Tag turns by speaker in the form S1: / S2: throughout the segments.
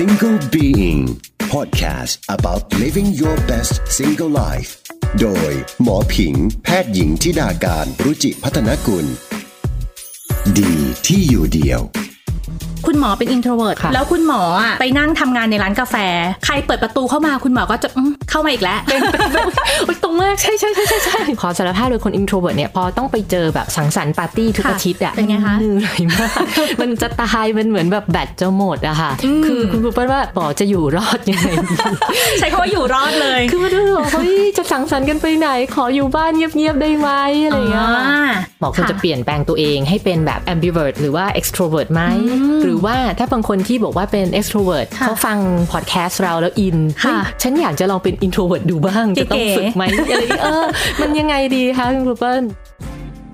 S1: Single Being Podcast about living your best single life โดยหมอผิง แพทย์หญิงทิดาการรุจิพัฒนกุล ดีที่อยู่เดียว
S2: คุณหมอเป็น introvert
S3: ค่ะ
S2: แล้วคุณหมออะไปนั่งทำงานในร้านกาแฟ ใครเปิดประตูเข้ามาคุณหมอก็จะอืมเข้ามาอีกแล้ว
S3: โอ๊ยตรงมากใช่ใช่ใช่ใช่ใช่ขอสารภาพเลยคน introvert เนี่ยพอต้องไปเจอแบบสังสรรค์ปาร์ตี้ทุก
S2: ค่ะ
S3: อาทิตย์อะ
S2: เป็นไงคะ
S3: เหนื่อยมากมันจะตายมันเหมือนแบบแบตจะหมดอะค่ะ คือคุณครูเปิ้ลว่าหมอจะอยู่รอดยังไงดี
S2: ใช้คำว่าอยู่รอดเลย
S3: คือมันรู้สึกว่าเฮ้ยจะสังสรรค์กันไปไหน ขออยู่บ้านเงียบๆได้ไหมอะไรอย่างเงี้ยหมอควรจะเปลี่ยนแปลงตัวเองให้เป็นแบบ ambivert หรือว่า extrovert ไหมหรือว่าถ้าบางคนที่บอกว่าเป็น extrovert
S2: ค่ะ
S3: เขาฟังพอดแคสต์เราแล้วอิน
S2: ค่ะ
S3: เฮ้ยฉันอยากจะลองเป็น introvert ดูบ้าง จะต้อง
S2: เก๋ๆ
S3: ฝึกไหมอะไรอย่างเงี้ยเออ มันยังไงดีคะคุณครูเปิ้ล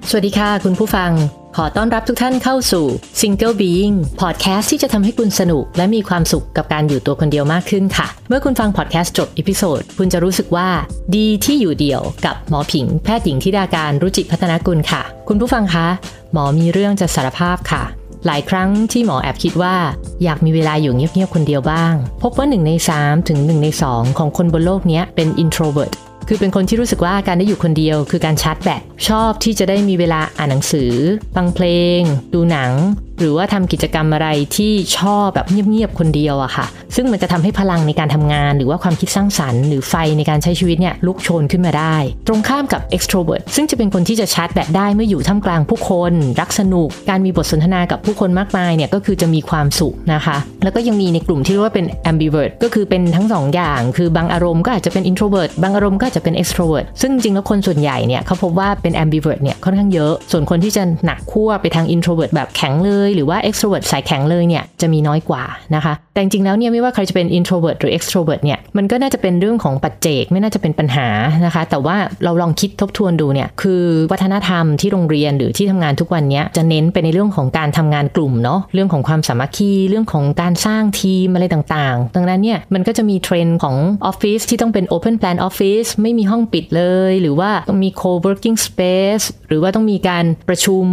S3: สวัสดีค่ะ คุณผู้ฟัง ขอต้อนรับทุกท่านเข้าสู่ Single Being Podcast ที่จะทำให้คุณสนุก และมีความสุขกับการอยู่ตัวคนเดียวมากขึ้นค่ะ เมื่อคุณฟังพอดแคสต์จบ episode คุณจะรู้สึกว่าดีที่อยู่เดี่ยวกับหมอผิง แพทย์หญิงทิดาการรุจิพัฒนากุลค่ะ คุณผู้ฟังคะ หมอมีเรื่องจะสารภาพค่ะ หลายครั้งที่หมอแอบคิดว่า อยากมีเวลาอยู่เงียบๆคนเดียวบ้าง พบว่า 1 ใน 3 ถึง 1 ใน 2 ของคนบนโลกนี้เป็น introvert คือเป็นคนที่รู้สึกว่าการได้อยู่คนเดียวคือการชาร์จแบตชอบที่จะได้มีเวลาอ่านหนังสือ ฟังเพลง ดูหนัง หรือว่าทำกิจกรรมอะไรที่ชอบแบบเงียบๆคนเดียวอะค่ะ ซึ่งมันจะทำให้พลังในการทำงาน หรือว่าความคิดสร้างสรรค์หรือไฟในการใช้ชีวิตเนี่ยลุกโชนขึ้นมาได้ ตรงข้ามกับ extrovert ซึ่งจะเป็นคนที่จะชาร์จแบตได้เมื่ออยู่ท่ามกลางผู้คน รักสนุก การมีบทสนทนากับผู้คนมากมายเนี่ยก็คือจะมีความสุขนะคะ แล้วก็ยังมีในกลุ่มที่เรียกว่าเป็น ambivert ก็คือเป็นทั้งสองอย่าง คือบางอารมณ์ก็อาจจะเป็น introvert บางอารมณ์ก็อาจจะเป็น extrovert ซึ่งจริงแล้วคนส่วนใหญ่เนี่ยเขาพบว่าเป็น ambivert เนี่ยค่อนข้างเยอะ ส่วนคนที่จะหนักขั้วไปทาง introvert แบบแข็งเลยหรือว่า extrovert สายแข็งเลยเนี่ยจะมีน้อยกว่านะคะ แต่จริงๆแล้วเนี่ยไม่ว่าใครจะเป็น introvert หรือ extrovert เนี่ยมันก็น่าจะเป็นเรื่องของปัจเจกไม่น่าจะเป็นปัญหานะคะ แต่ว่าเราลองคิดทบทวนดูเนี่ยคือวัฒนธรรมที่โรงเรียนหรือที่ทำงานทุกวันนี้จะเน้นไปในเรื่องของการทำงานกลุ่มเนาะเรื่องของความสามัคคีเรื่องของการสร้างทีมอะไรต่างๆ ดังนั้นเนี่ยมันก็จะมีเทรนด์ของออฟฟิศที่ต้องเป็น open plan office ไม่มีห้องปิดเลย หรือว่าต้องมี co-working space หรือว่าต้องมีการประชุม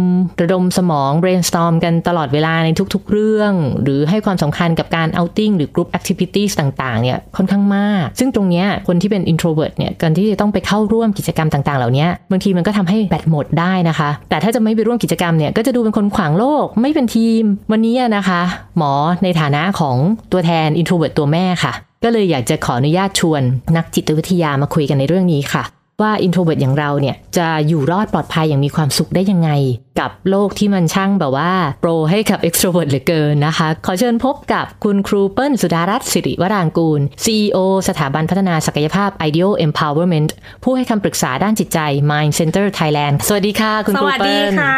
S3: ระดมสมอง brainstorm กันตลอดเวลาในทุกๆ เรื่อง หรือให้ความสำคัญกับการ outing หรือ group activities ต่างๆเนี่ยค่อนข้างมาก ซึ่งตรงเนี้ยคนที่เป็น introvert เนี่ยการที่จะต้องไปเข้าร่วมกิจกรรมต่างๆ เหล่านี้บางทีมันก็ทำให้แบตหมดได้นะคะ แต่ถ้าจะไม่ไปร่วมกิจกรรมเนี่ยก็จะดูเป็นคนขวางโลกไม่เป็นทีม วันนี้นะคะ หมอในฐานะของตัวแทน introvert ตัวแม่ค่ะ ก็เลยอยากจะขออนุญาตชวน นักจิตวิทยามาคุยกันในเรื่องนี้ค่ะ ว่า introvert อย่างเราเนี่ยจะอยู่รอดปลอดภัยอย่างมีความสุขได้ยังไง กับโลกที่มันช่างแบบว่า โปรให้กับ extrovert เหลือเกินนะคะ ขอเชิญพบกับคุณครูเปิ้ลสุดารัตน์สิริวรางกูล CEO สถาบันพัฒนาศักยภาพ Ideal Empowerment ผู้ให้คำปรึกษาด้านจิตใจ Mind Center Thailand สวัสดีค่ะ คุณ
S2: ส
S3: ครู
S2: วัส
S3: เปิ้
S2: ดี
S3: ล
S2: ค่ะ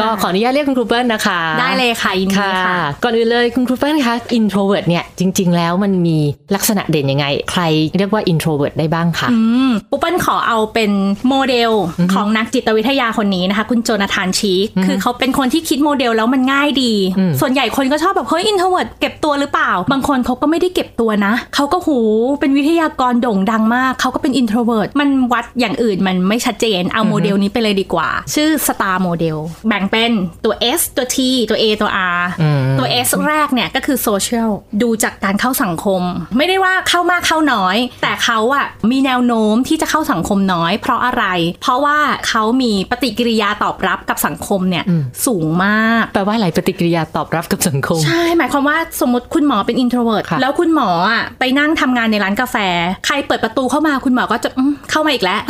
S3: ก็ขออนุญาตเรียกคุณครูเปิ้ลนะคะ
S2: ได้เลยค่ะยินดี
S3: ค่ะ
S2: ค่ะ
S3: ก่อนอื่นเลยคุณครูเปิ้ลคะ introvert เนี่ยจริง ๆ แล้วมันมีลักษณะเด่นยังไง ใครเรียกว่า introvert ได้บ้างคะ
S2: อืมปุ๊บเปิ้ลขอเอาเป็นโมเดลของนักจิตวิทยาคนนี้นะคะ คุณโจนาธานชีคคือเขาเป็นคนที่คิดโมเดลแล้วมันง่ายดี ส่วนใหญ่คนก็ชอบแบบเฮ้ย introvert เก็บตัวหรือเปล่า บางคนเขาก็ไม่ได้เก็บตัวนะ เขาก็โหเป็นวิทยากรโด่งดังมาก เขาก็เป็น introvert มันวัดอย่างอื่นมันไม่ชัดเจน เอาโมเดลนี้ไปเลยดีกว่า ชื่อ Star Model แบ่งเป็นตัว S ตัว T ตัว A ตัว R ตัว S แรกเนี่ยก็คือโซเชียลดูจากการเข้าสังคม ไม่ได้ว่าเข้ามากเข้าน้อย แต่เขาอะมีแนวโน้มที่จะเข้าสังคมน้อย เพราะอะไร เพราะว่าเขามีปฏิกิริยาตอบรับกับสังคมเนี่ยสูงมาก
S3: แปลว่าอะไรปฏิกิริยาตอบรับกับสังคม
S2: ใช่ หมายความว่าสมมติคุณหมอเป็น introvert
S3: ค่ะ
S2: แล้วคุณหมออะไปนั่งทำงานในร้านกาแฟ ใครเปิดประตูเข้ามาคุณหมอก็จะอืมเข้ามาอีกแล้ว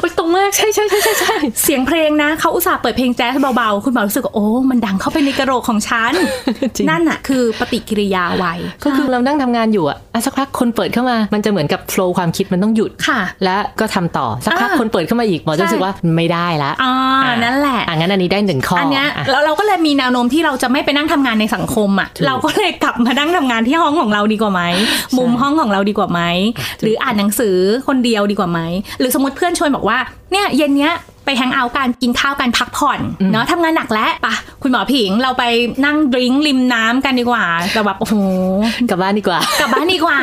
S3: โอ๊ยตรงมากใช่ใช่ใช่ใช่ใช่
S2: เสียงเพลงนะเขาอุตส่าห์เปิดเพลงแจ๊สเบาๆ คุณหมอรู้สึกว่าโอ้มันดังเข้าไปในกระโหลกของฉัน
S3: จริง
S2: นั่นน่ะคือปฏิกิริยาไว
S3: ก็คือเรานั่งทำงานอยู่อะอะสักพักคนเปิดเข้ามามันจะเหมือนกับโฟล์ความคิดมันต้องหยุด
S2: ค่ะ
S3: และก็ทำต่อสักพัก
S2: อ่า
S3: คนเปิดเข้ามาอีกหมอจะรู้สึกว่าไม่ได้ละ
S2: อ่า
S3: อ่า
S2: นั่นแหละ
S3: อะงั้นอันนี้ได้หนึ่งข้อ
S2: อั
S3: อั
S2: นเนี้ยะแล้วเราก็เลยมีแนวโน้มที่เราจะไม่ไปนั่งทำงานในสังคมอะ
S3: ถูก
S2: เราก็เลยกลับมานั่งทำงานที่ห้องของเราดีกว่าไหมมุมห้องของเราดีกว่าไหมหรืออ่านหนังสือคนเดียวดีกว่าไหมหรือสมมติเพื่อนชวนบอกว่าเนี่ยเย็นเนี้ย ไป hang out กันกินข้าวกันพักผ่อนเนาะทำงานหนักแล้วปะคุณหมอผิงเราไปนั่งดื่มริมน้ำกันดีกว่าแต่แบบโอ้โห
S3: กลับบ้านดีกว่า
S2: กลับบ้านดีกว่า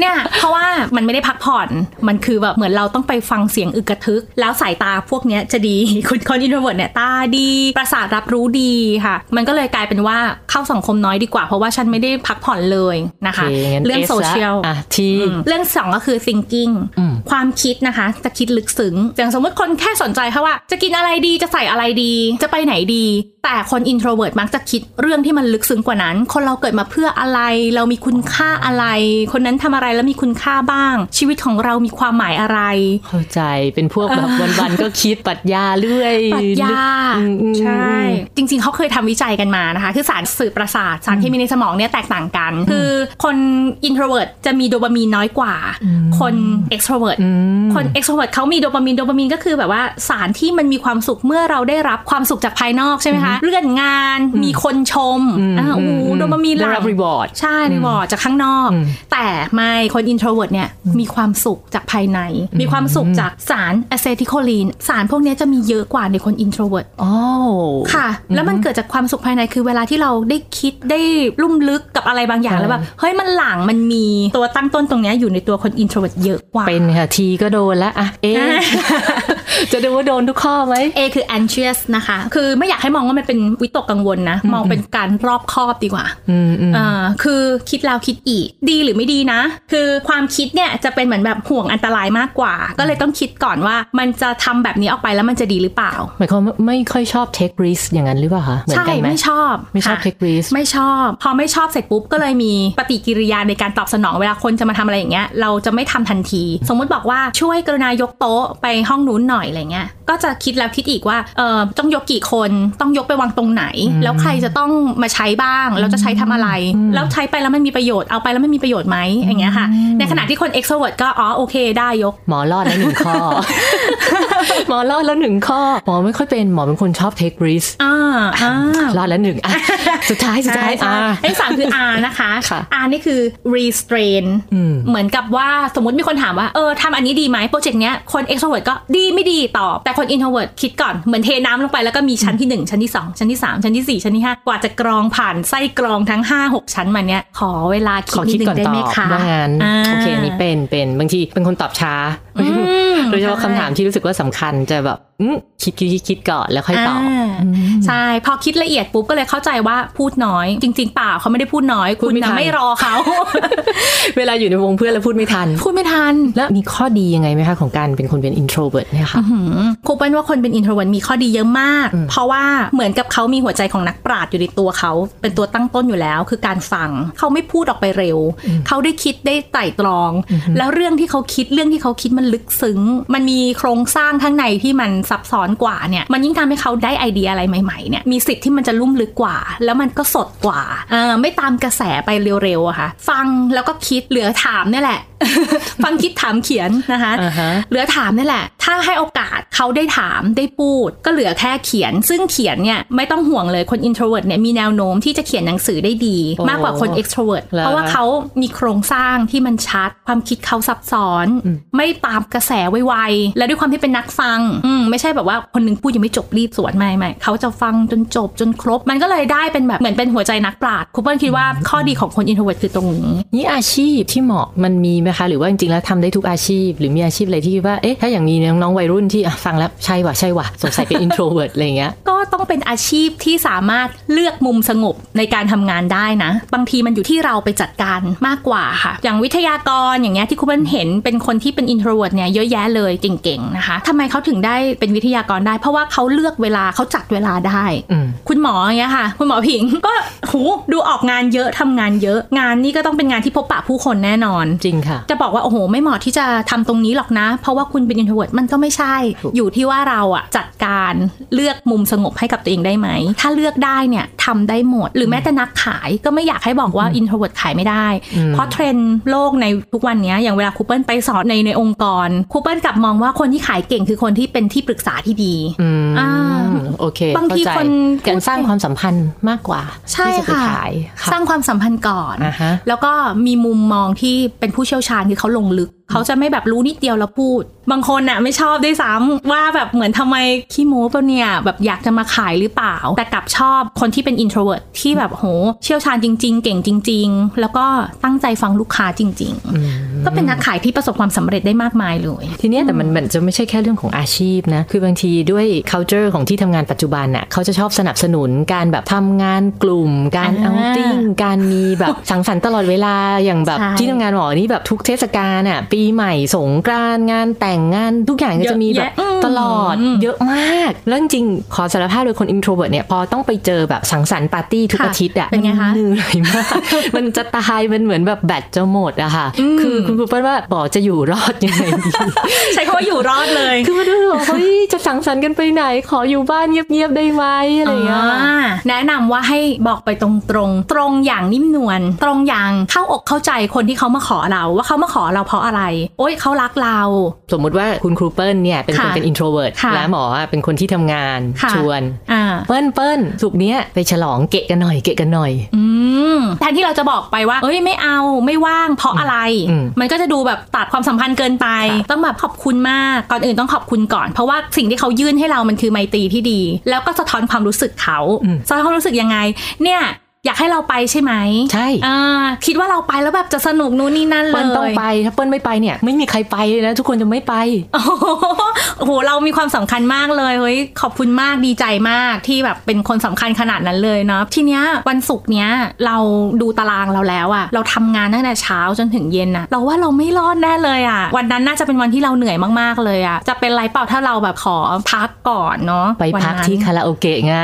S2: เนี่ย เพราะว่ามันไม่ได้พักผ่อนมันคือแบบเหมือนเราต้องไปฟังเสียงอึกกระทึก แล้วสายตาพวกเนี้ยจะดีคุณคน introvert เนี่ยตาดีประสาทรับรู้ดีค่ะ มันก็เลยกลายเป็นว่าเข้าสังคมน้อยดีกว่า เพราะว่าฉันไม่ได้พักผ่อนเลยนะคะ
S3: โอเคงั้น
S2: เรื่อง
S3: S
S2: โซเชียล
S3: ละอะที่
S2: อืมเรื่องสองก็คือ thinking
S3: อืม
S2: ความคิดนะคะจะคิดลึกซึ้งอย่างสมมติคนแค่สนใจแค่ว่าจะกินอะไรดีจะใส่อะไรดี จะไปไหนดีแต่คน introvert มักจะคิดเรื่องที่มันลึกซึ้งกว่านั้น คนเราเกิดมาเพื่ออะไร เรามีคุณค่าอะไร คนนั้นทำอะไรแล้วมีคุณค่าบ้าง ชีวิตของเรามีความหมายอะไร
S3: เข้าใจเป็นพวกแบบวันๆก็คิดปรัชญาเรื่อย
S2: ปรัชญา
S3: อืมอืม
S2: ใช่ จริง ๆ เขาเคยทำวิจัยกันมานะคะ คือสารสื่อประสาทสารเคมีในสมองเนี่ยแตกต่างกัน คือคน introvert จะมีโดปามีนน้อยกว่า คน extrovert
S3: อืม
S2: คน extrovert เขามีโดปามีนโดปามีนก็คือแบบว่าสารที่มันมีความสุขเมื่อเราได้รับความสุขจากภายนอกใช่ไหมคะเลื่อนงาน มีคนชม
S3: อืม
S2: อ่าโอ้โห
S3: อืม
S2: โดปามีนห
S3: ได้
S2: ลั่
S3: รับ
S2: ง
S3: reward
S2: ใช่รีวอร์ดจากข้างนอก
S3: อืม
S2: แต่ไม่คน introvert เนี่ยมีความสุขจากภายใน มีความสุขจากสาร acetylcholine สารพวกเนี้ยจะมีเยอะกว่าในคน introvert
S3: อ๋อ
S2: ค่ะ แล้วมันเกิดจากความสุขภายในคือเวลาที่เราได้คิดได้ลุ่มลึกกับอะไรบางอย่าง
S3: เออ
S2: แล้วแบบเฮ้ยมันหลังมันมีตัวตั้งต้นตรงเนี้ยอยู่ในตัวคน introvert เยอะกว่า
S3: เป็นค่ะทีก็โดนแล้วอะเอ๊ะจะดูว่าโดนทุกข้อไหม
S2: A คือ anxious นะคะ คือไม่อยากให้มองว่ามันเป็นวิตกกังวลนะ มองเป็นการรอบคอบดีกว่า
S3: อืมอืม
S2: อ่าคือคิดแล้วคิดอีก ดีหรือไม่ดีนะ คือความคิดเนี่ยจะเป็นเหมือนแบบห่วงอันตรายมากกว่า ก็เลยต้องคิดก่อนว่ามันจะทำแบบนี้ออกไปแล้วมันจะดีหรือเปล่า
S3: หมายความว่าไม่ค่อยชอบ take risk อย่างนั้นหรือเปล่าคะเหมือน
S2: ใช่
S3: กันไหม
S2: ไม่ชอบ
S3: ไม่ชอบ
S2: ค่ะ
S3: take risk
S2: ไม่ชอบ พอไม่ชอบเสร็จปุ๊บก็เลยมีปฏิกิริยาในการตอบสนองเวลาคนจะมาทำอะไรอย่างเงี้ยเราจะไม่ทำทันที สมมุติบอกว่าช่วยกรุณายกโต๊ะไปห้องนู้นหน่อยอะไรเงี้ยก็จะคิดแล้วคิดอีกว่าเออต้องยกกี่คนต้องยกไปวางตรงไหน แล้วใครจะต้องมาใช้บ้าง แล้วจะใช้ทำอะไร แล้วใช้ไปแล้วมันมีประโยชน์เอาไปแล้วมันมีประโยชน์ไหมอย่างเงี้ยค่ะ ในขณะที่คน extrovert ก็อ๋อโอเค ได้ยก
S3: หมอรอดแล้วหนึ่งข้อ หมอรอดแล้วหนึ่งข้อหมอไม่ค่อยเป็นหมอเป็นคนชอบ take risk
S2: อ่าอ่าร
S3: อดแล้วหนึ่งอะสุดท้ายสุดท้าย
S2: ใช่
S3: อะ
S2: ใช่เลขสามคือ R นะคะ
S3: ค่ะ
S2: R นี่คือ restrain
S3: อืม
S2: เหมือนกับว่าสมมติมีคนถามว่าเออทำอันนี้ดีไหมโปรเจกต์เนี้ยคน extrovert ก็ดีไม่ดีตอบ แต่คน introvert คิดก่อน เหมือนเทน้ำลงไปแล้วก็มีชั้นที่ 1 ชั้นที่ 2 ชั้นที่ 3 ชั้นทีสี่ 4 ชั้นที่ 5 กว่าจะกรองผ่านไส้กรองทั้ง 5 6 ชั้นมาเนี้ยขอเวลาคิ
S3: ข
S2: ด
S3: อ
S2: นิ
S3: คิ
S2: ด
S3: ด
S2: นึ
S3: ก่องน
S2: ได้
S3: ตอ
S2: ไหม
S3: บ
S2: คะ
S3: ว่างานาโอเคอันนี้เป็นเป็นบางทีเป็นคนตอบช้า โดยเฉพาะคำถามที่รู้สึกว่าสำคัญจะแบบอืมคิดคิดคิดคิดก่อนแล้วค่อยตอบา
S2: ใช่พอคิดละเอียดปุ๊บก็เลยเข้าใจว่าพูดน้อย จริง ๆ เปล่าเขาไม่ได้พูดน้อย
S3: พู
S2: คุ
S3: ด
S2: ณ
S3: ไม่ทั
S2: นะ
S3: น
S2: ไม่รอเขา
S3: เวลาอยู่ในวงเพื่อนแล้วพูดไม่ทัน
S2: พูดไม่ทัน
S3: แล้วมีข้อดียังไงไหมคะของการเป็นคนเป็น introvert เนี่ยค่ะ
S2: หืมครูเปิ้ลว่าคนเป็น introvert มีข้อดีเยอะมาก เพราะว่าเหมือนกับเขามีหัวใจของนักปราชญ์อยู่ในตัวเขา เป็นตัวตั้งต้นอยู่แล้ว คือการฟังเขาไม่พูดออกไปเร็ว เขาได้คิดได้ไต่ตรอง แล้วเรื่องที่เขาคิดเรื่องที่เขาคิดมันลึกซึ้ง มันมีโครงสร้างข้างในที่มันซับซ้อนกว่าเนี่ย มันยิ่งทำให้เขาได้ไอเดียอะไรใหม่ๆเนี่ย มีสิทธิ์ที่มันจะลุ่มลึกกว่า แล้วมันก็สดกว่า เออไม่ตามกระแสไปเร็วๆอะค่ะ ฟังแล้วก็คิดเหลือถามเนี่ยแหละ ฟังคิดถามเขียนนะคะ
S3: อ่าฮะ
S2: เหลือถามนี่แหละ ถ้าให้โอกาสเขาได้ถามได้พูด ก็เหลือแค่เขียน ซึ่งเขียนเนี่ยไม่ต้องห่วงเลยคน introvert เนี่ยมีแนวโน้มที่จะเขียนหนังสือได้ดี
S3: โอ้
S2: มากกว่าคน extrovert
S3: เหรอ
S2: เพราะว่าเขามีโครงสร้างที่มันชัด ความคิดเขาซับซ้อน ไม่ตามกระแสไวๆและด้วยความที่เป็นนักฟังอืมไม่ใช่แบบว่าคนหนึงพูดยังไม่จบรีบสวนไม่ไม่เขาจะฟังจนจบจนครบ มันก็เลยได้เป็นแบบเหมือนเป็นหัวใจนักปราชญ์ครูเปิ้ลคิดว่าข้อดีของคน introvert คือตรงนี้
S3: นี่อาชีพที่เหมาะมันมีไหมคะหรือว่าจริงๆแล้วทำได้ทุกอาชีพ หรือมีอาชีพอะไรที่คิดว่าเอ๊ะถ้าอย่างนี้น้องๆวัยรุ่นที่อะฟังแล้วใช่ว่ะใช่ว่ะสงสัยเป็น introvert อะไรอย่างเงี้ย
S2: ก็ต้องเป็นอาชีพที่สามารถเลือกมุมสงบในการทำงานได้นะ บางทีมันอยู่ที่เราไปจัดการมากกว่าค่ะ อย่างวิทยากรอย่างเงี้ยที่คุณเปิ้ลเห็นเป็นคนที่เป็น introvert เนี่ยเยอะแยะเลยเก่งๆนะคะทำไมเขาถึงได้เป็นวิทยากรได้ เพราะว่าเขาเลือกเวลาเขาจัดเวลาได้
S3: อืม
S2: คุณหมออย่างเงี้ยค่ะ คุณหมอผิงก็หูดูออกงานเยอะทำงานเยอะงานนี่ก็ต้องเป็นงานที่พบปะผู้คนแน่นอน
S3: จริงค่ะ
S2: จะบอกว่าโอ้โหไม่เหมาะที่จะทำตรงนี้หรอกนะ เพราะว่าคุณเป็น introvert มันก็ไม่ใช่
S3: ถูก
S2: อยู่ที่ว่าเราอะจัดการเลือกมุมสงบให้กับตัวเองได้ไหม ถ้าเลือกได้เนี่ยทำได้หมด หรือแม้แต่นักขายก็ไม่อยากให้บอกว่า introvert ขายไม่ได้ เพราะเทรนด์โลกในทุกวันเนี้ยอย่างเวลาครูเปิลไปสอนในในองค์กรครูเปิลกลับมองว่าคนที่ขายเก่งคือคนที่เป็นที่ปรึกษาที่ดี
S3: อืม
S2: อ่า
S3: โอเค
S2: บางที
S3: เข้ใจ
S2: คน
S3: การสร้างความสัมพันธ์มากกว่า
S2: ใช่
S3: ที่จะไป
S2: ค่ะ
S3: ขายค่ะ
S2: สร้างความสัมพันธ์ก่อน
S3: อ่าฮะ
S2: แล้วก็มีมุมมองที่เป็นผู้เชี่ยวชาญการคือเขาลงลึก เขาจะไม่แบบรู้นิดเดียวแล้วพูด บางคนน่ะไม่ชอบด้วยซ้ำว่าแบบเหมือนทำไมขี้โม้เปล่าเนี่ยแบบอยากจะมาขายหรือเปล่า แต่กลับชอบคนที่เป็น introvert ที่แบบโห เชี่ยวชาญจริง ๆ เก่งจริง ๆ แล้วก็ตั้งใจฟังลูกค้าจริง ๆ ก็เป็นนักขายที่ประสบความสำเร็จได้มากมายเลย
S3: ทีเนี้ยแต่มันมันจะไม่ใช่แค่เรื่องของอาชีพนะคือบางทีด้วย culture ของที่ทำงานปัจจุบันน่ะเขาจะชอบสนับสนุนการแบบทำงานกลุ่ม การ
S2: อ่า
S3: เอาติ้งการมีแบบสังสรรค์ตลอดเวลาอย่างแบบ
S2: ใช่
S3: ที่ทำงานหมอนี่แบบทุกเทศกาลน่ะปีใหม่สงกรานต์งานแต่งงานทุกอย่างก็จะมีแบบ
S2: เยอะแยะอืม
S3: ตลอดเยอะมาก แล้วจริงๆขอสารภาพเลยคน introvert เนี่ยพอต้องไปเจอแบบสังสรรค์ปาร์ตี้ทุก
S2: ค่ะ
S3: อาทิตย์อะ
S2: เป็นไงคะ
S3: มัเหนื่อยมากมันจะตายมันเหมือนแบบแบตจะหมดอะค่ะ คือคุณครูเปิ้ลว่าบอกจะอยู่รอดยังไงดี
S2: ใช้คำว่าอยู่รอดเลย
S3: คือมาดูบอกเฮ้ยจะสังสรรค์กันไปไหน ขออยู่บ้านเงียบๆได้ไหมอะไรอย่างเงี้ย
S2: อ่าแนะนำว่าให้บอกไปตรงๆตรงอย่างนิ่มนวลตรงอย่างเข้าอกเข้าใจคนที่เขามาขอเราว่าเขามาขอเราเพราะอะไรโอ๊ยเขารักเรา
S3: สมมุติว่าคุณครูเปิ้ลเนี่ยเป็นคน
S2: ค่ะ
S3: เป็น introvert
S2: ค่ะ
S3: และหมออะเป็นคนที่ทำงาน
S2: ค่ะ
S3: ชวน
S2: อ่า
S3: เปิ้ลเปิ้ลสุกร์เนี้ยไปฉลองเกะกันหน่อยเกะกันหน่อย
S2: อืมแทนที่เราจะบอกไปว่า เอ้ยไม่เอาไม่ว่างเพราะอะไร
S3: อืม
S2: มันก็จะดูแบบตัดความสัมพันธ์เกินไป
S3: ค่ะ
S2: ต้องแบบขอบคุณมากก่อนอื่นต้องขอบคุณก่อน เพราะว่าสิ่งที่เขายื่นให้เรามันคือไมตรีที่ดี แล้วก็สะท้อนความรู้สึกเขา
S3: อืม
S2: สะท้อนความรู้สึกยังไง เนี่ย อยากให้เราไปใช่ไหม
S3: ใช่
S2: อ่าคิดว่าเราไปแล้วแบบจะสนุกนู่นนี่นั่นเลย
S3: เปิ้ลต้องไปถ้าเปิ้ลไม่ไปเนี่ย ไม่มีใครไปเลยนะทุกคนจะไม่ไป
S2: โอ้โหโอ้โหเรามีความสำคัญมากเลยเฮ้ยขอบคุณมากดีใจมากที่แบบเป็นคนสำคัญขนาดนั้นเลยเนาะทีเนี้ยวันศุกร์เนี้ยเราดูตารางเราแล้วอะเราทำงานตั้งแต่เช้าจนถึงเย็นอะเราว่าเราไม่รอดแน่เลยอะวันนั้นน่าจะเป็นวันที่เราเหนื่อยมากๆเลยอะจะเป็นไรเปล่าถ้าเราแบบขอพักก่อนเนาะ
S3: ไปพัก
S2: วันนั้น
S3: ที่คาราโอเกะไง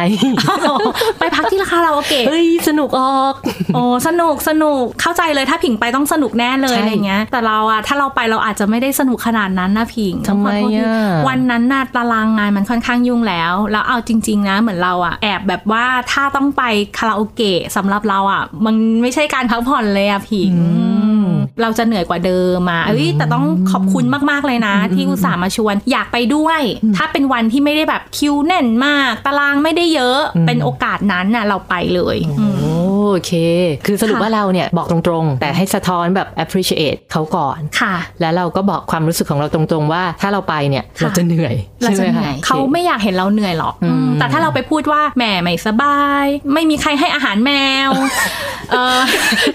S2: ไปพักที่คาราโอเกะ
S3: เฮ้ยสนุกออก
S2: โอ้สนุกสนุกเข้าใจเลยถ้าผิงไปต้องสนุกแน่เลย
S3: ใช่
S2: อะไรเงี้ย แต่เราอะถ้าเราไปเราอาจจะไม่ได้สนุกขนาดนั้นนะผิง
S3: ทำไม
S2: ขโทษที
S3: อะ
S2: วันนั้นน่ะตารางงานมันค่อนข้างยุ่งแล้ว แล้วเอาจริง ๆ นะ เหมือนเราอะแอบแบบว่าถ้าต้องไปคาราโอเกะสำหรับเราอะมันไม่ใช่การพักผ่อนเลยอะผิง เราจะเหนื่อยกว่าเดิมมาเอ้ยแต่ต้องขอบคุณมากๆเลยนะ ที่อุตส่าห์มาชวน อยากไปด้วย ถ้าเป็นวันที่ไม่ได้แบบคิวแน่นมาก ตารางไม่ได้เยอะเป็นโอกาสนั้นน่ะเราไปเลยอืม
S3: โอ เค คือสรุป
S2: ค่ะ
S3: ว่าเราเนี่ยบอกตรงๆ แต่ให้สะท้อนแบบ appreciate เขาก่อน
S2: ค่ะ
S3: แล้วเราก็บอกความรู้สึกของเราตรงๆ ว่าถ้าเราไปเนี่ย
S2: ค่ะ
S3: เราจะเหนื่อย
S2: เราจะ
S3: ใช่
S2: เห
S3: ไหม
S2: นื่
S3: คะ
S2: อยเขาไม่อยากเห็นเราเหนื่อยหรอก
S3: อืม
S2: อืมแต่ถ้าเราไปพูดว่าแหมไม่สบาย ไม่มีใครให้อาหารแมวเออ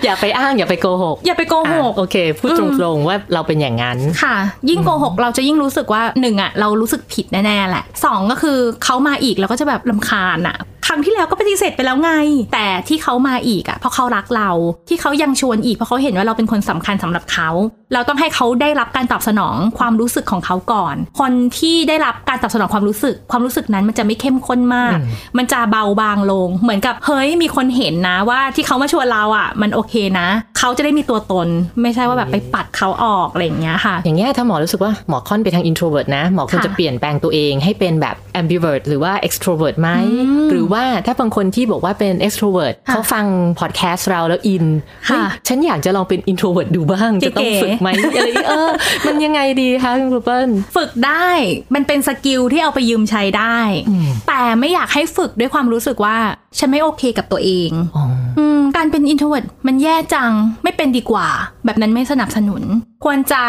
S3: อย่าไปอ้างอย่าไปโกหก
S2: อย่าไปโกหก
S3: อะโอเค พูดตรงๆว่าเราเป็นอย่างนั้น
S2: ค่ะ ยิ่งโกหกเราจะยิ่งรู้สึกว่าหนึ่งอะเรารู้สึกผิดแน่ๆแหละสองก็คือเขามาอีกเราก็จะแบบลำคาญอะ ครั้งที่แล้วก็ปฏิเสธไปแล้วไง แต่ที่เขามาอีกอะเพราะเขารักเรา ที่เขายังชวนอีกเพราะเขาเห็นว่าเราเป็นคนสำคัญสำหรับเขา เราต้องให้เขาได้รับการตอบสนองความรู้สึกของเขาก่อน คนที่ได้รับการตอบสนองความรู้สึก ความรู้สึกนั้นมันจะไม่เข้มข้นมาก
S3: อืม
S2: มันจะเบาบางลง เหมือนกับเฮ้ยมีคนเห็นนะว่าที่เขามาชวนเราอะมันโอเคนะ เขาจะได้มีตัวตน ไม่ใช่ว่าแบบไปปัดเขาออกอะไรอย่างเงี้ยค่ะ
S3: อย่างเงี้ยถ้าหมอรู้สึกว่าหมอค่อนไปทาง introvert นะหมอควร
S2: ค่ะ
S3: จะเปลี่ยนแปลงตัวเองให้เป็นแบบ ambivert หรือว่า extrovert ไหม
S2: อืม
S3: หรือว่าถ้าบางคนที่บอกว่าเป็น extrovert
S2: ค่ะ
S3: เขาฟัง podcast เราแล้วอิน
S2: ค่ะ
S3: เฮ้ยฉันอยากจะลองเป็น introvert ดูบ้าง จะต้อง
S2: เก๋ๆ
S3: ฝึกไหมอะไรอย่างเงี้ยเออ มันยังไงดีคะคุณครูเปิ้ล
S2: ฝึกได้ มันเป็นสกิลที่เอาไปยืมใช้ได้
S3: อืม
S2: แต่ไม่อยากให้ฝึกด้วยความรู้สึกว่า ฉันไม่โอเคกับตัวเอง
S3: อ๋อ
S2: อืมการเป็น introvert มันแย่จังไม่เป็นดีกว่า แบบนั้นไม่สนับสนุน ควรจะ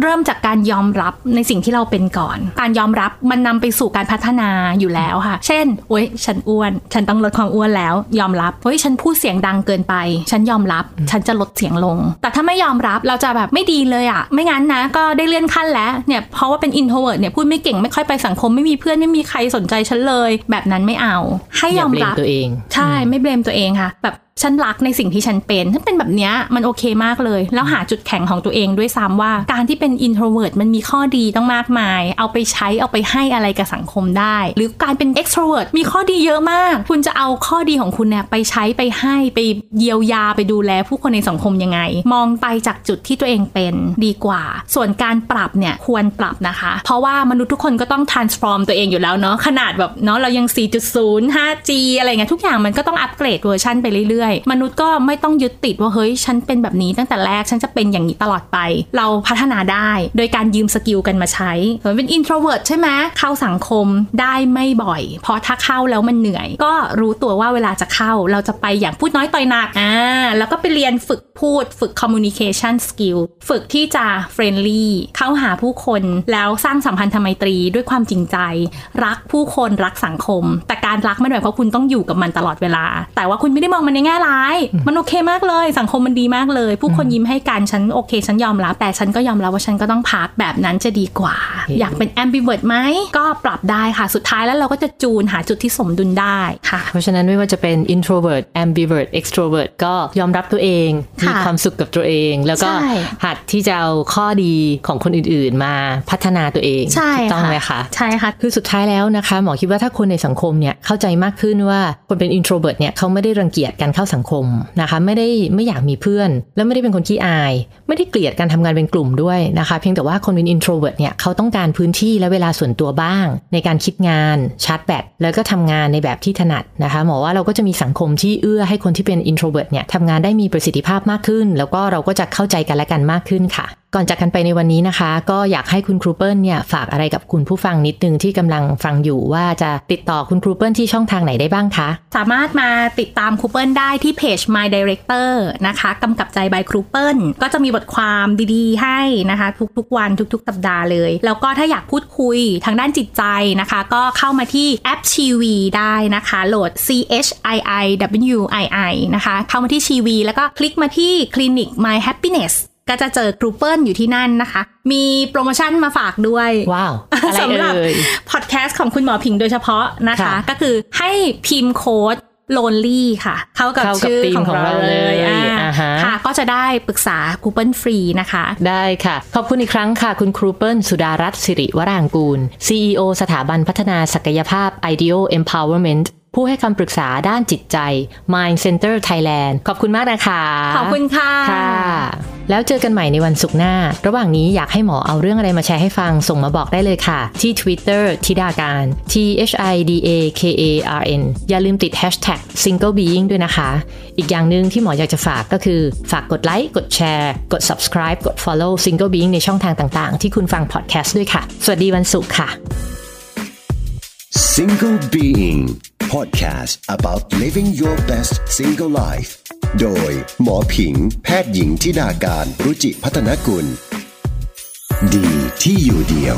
S2: เริ่มจากการยอมรับในสิ่งที่เราเป็นก่อน การยอมรับมันนำไปสู่การพัฒนาอยู่แล้วค่ะ เช่นโอ๊ยฉันอ้วน ฉันต้องลดความอ้วนแล้ว ยอมรับเฮ้ยฉันพูดเสียงดังเกินไป ฉันยอมรับ ฉันจะลดเสียงลง แต่ถ้าไม่ยอมรับเราจะแบบไม่ดีเลยอะไม่งั้นนะ ก็ได้เลื่อนขั้นแล้วเนี่ยเพราะว่าเป็น introvert เนี่ยพูดไม่เก่งไม่ค่อยไปสังคมไม่มีเพื่อนไม่มีใครสนใจฉันเลย แบบนั้นไม่เอา ให้ยอม
S3: เบล
S2: รับ
S3: ตัวเอง
S2: ใช่ไม่เบลมตัวเองค่ะ แบบฉันรักในสิ่งที่ฉันเป็นถ้าเป็นแบบเนี้ยมันโอเคมากเลย แล้วหาจุดแข็งของตัวเองด้วยซ้ำว่าการที่เป็น introvert มันมีข้อดีต้องมากมาย เอาไปใช้เอาไปให้อะไรกับสังคมได้ หรือการเป็น extrovert มีข้อดีเยอะมาก คุณจะเอาข้อดีของคุณเนี่ยไปใช้ไปให้ไปเยียวยาไปดูแลผู้คนในสังคมยังไง มองไปจากจุดที่ตัวเองเป็นดีกว่า ส่วนการปรับเนี่ยควรปรับนะคะ เพราะว่ามนุษย์ทุกคนก็ต้อง transform ตัวเองอยู่แล้วเนาะขนาดแบบเนาะเรายัง 4.0 5G อะไรเงี้ยทุกอย่างมันก็ต้องอัปเกรดเวอร์ชันไปเรื่อยอยๆมนุษย์ก็ไม่ต้องยึดติดว่าเฮ้ยฉันเป็นแบบนี้ตั้งแต่แรกฉันจะเป็นอย่างนี้ตลอดไปเราพัฒนาได้ โดยการยืมสกิลกันมาใช้เหมือนเป็น introvert ใช่ไหมเข้าสังคมได้ไม่บ่อย เพราะถ้าเข้าแล้วมันเหนื่อย ก็รู้ตัวว่าเวลาจะเข้าเราจะไปอย่างพูดน้อยต่อยหนักอ่าแล้วก็ไปเรียนฝึกพูดฝึก communication skill ฝึกที่จะ friendly เข้าหาผู้คนแล้วสร้างสัมพันธไมตรีด้วยความจริงใจ รักผู้คนรักสังคม แต่การรักไม่ได้หมายความว่าคุณต้องอยู่กับมันตลอดเวลา แต่ว่าคุณไม่ได้มองมันในแง่ร้าย มันโอเคมากเลย สังคมมันดีมากเลย ผู้คนยิ้มให้กันฉันโอเคฉันยอมรับแต่ฉันก็ยอมรับว่าฉันก็ต้องพักแบบนั้นจะดีกว่า อยากเป็น ambivert ไหมก็ปรับได้ค่ะสุดท้ายแล้วเราก็จะจูนหาจุดที่สมดุลได้ค่ะ
S3: เพราะฉะนั้นไม่ว่าจะเป็น introvert ambivert extrovert ก็ยอมรับตัวเอง
S2: ค่ะ
S3: มีความสุขกับตัวเอง แล้วก็
S2: ใช่
S3: หัดที่จะเอาข้อดีของคนอื่นๆ มาพัฒนาตัวเอง
S2: ใช่
S3: ถูกต้อง
S2: ค่ะ
S3: ไหมคะ
S2: ใช่ค่ะ
S3: คือสุดท้ายแล้วนะคะหมอคิดว่าถ้าคนในสังคมเนี่ยเข้าใจมากขึ้นว่าคนเป็น introvert เนี่ยเขาไม่ได้รังเกียจการเข้าสังคมนะคะ ไม่ได้ไม่อยากมีเพื่อน แล้วไม่ได้เป็นคนขี้อาย ไม่ได้เกลียดการทำงานเป็นกลุ่มด้วยนะคะ เพียงแต่ว่าคนเป็น introvert เนี่ยเขาต้องการพื้นที่และเวลาส่วนตัวบ้าง ในการคิดงานชาร์จแบตแล้วก็ทำงานในแบบที่ถนัดนะคะหมอว่าเราก็จะมีสังคมที่เอื้อให้คนที่เป็น introvert เนี่ยทำงานได้มีประสิทธิภาพมากขึ้น แล้วก็เราก็จะเข้าใจกันและกันมากขึ้นค่ะ ก่อนจากกันไปในวันนี้นะคะ ก็อยากให้คุณครูเปิ้ลเนี่ยฝากอะไรกับคุณผู้ฟังนิดนึงที่กำลังฟังอยู่ว่าจะติดต่อคุณครูเปิ้ลที่ช่องทางไหนได้บ้างคะ
S2: สามารถมาติดตามครูเปิ้ลได้ที่เพจ My Director นะคะกำกับใจ by ครูเปิ้ลก็จะมีบทความดีๆ ให้นะคะ ทุกๆวันทุกๆสัปดาห์เลย แล้วก็ถ้าอยากพูดคุยทางด้านจิตใจนะคะ ก็เข้ามาที่แอปชีวีได้นะคะ โหลด C H I I W I I นะคะ เข้ามาที่ชีวีแล้วก็คลิกมาที่คลินิก My Happiness ก็จะเจอครูเปิ้ลอยู่ที่นั่นนะคะ มีโปรโมชั่นมาฝากด้วย
S3: ว้าวอะไร
S2: สำหรับ
S3: เอ่ย
S2: พอดแคสต์ของคุณหมอผิงโดยเฉพาะนะคะ
S3: ค่ะ
S2: ก็คือให้พิมพ์โค้ด lonely ค่ะเข้ากับ
S3: เข้ากับ
S2: ชื่อ
S3: ธีม
S2: ของ
S3: ของ
S2: เรา
S3: เรา
S2: เล
S3: เลยย
S2: อ่า
S3: อ่าฮะ
S2: ค่ะ ก็จะได้ปรึกษา Google ฟรีนะคะ
S3: ได้ค่ะ ขอบคุณอีกครั้งค่ะ คุณครูเปิลสุดารัตน์สิริวรางกูล CEO สถาบันพัฒนาศักยภาพ Ideal Empowerment ผู้ให้คำปรึกษาด้านจิตใจ Mind Center Thailand ขอบคุณมากนะคะ
S2: ขอบคุณค่ะ
S3: ค่ะแล้วเจอกันใหม่ในวันศุกร์หน้า ระหว่างนี้อยากให้หมอเอาเรื่องอะไรมาแชร์ให้ฟัง ส่งมาบอกได้เลยค่ะ ที่ Twitter ธิดาการ T H I D A K A R N อย่าลืมติด hashtag single being ด้วยนะคะ อีกอย่างหนึ่งที่หมออยากจะฝากก็คือ ฝากกดไลค์ กดแชร์ กด subscribe กด follow single being ในช่องทางต่างๆ ที่คุณฟัง podcast ด้วยค่ะ สวัสดีวันศุกร์ค่ะ
S1: Single Being Podcast about living your best single life โดย หมอผิง แพทย์หญิงทิดาการรุจิพัฒนกุล ดีที่อยู่เดียว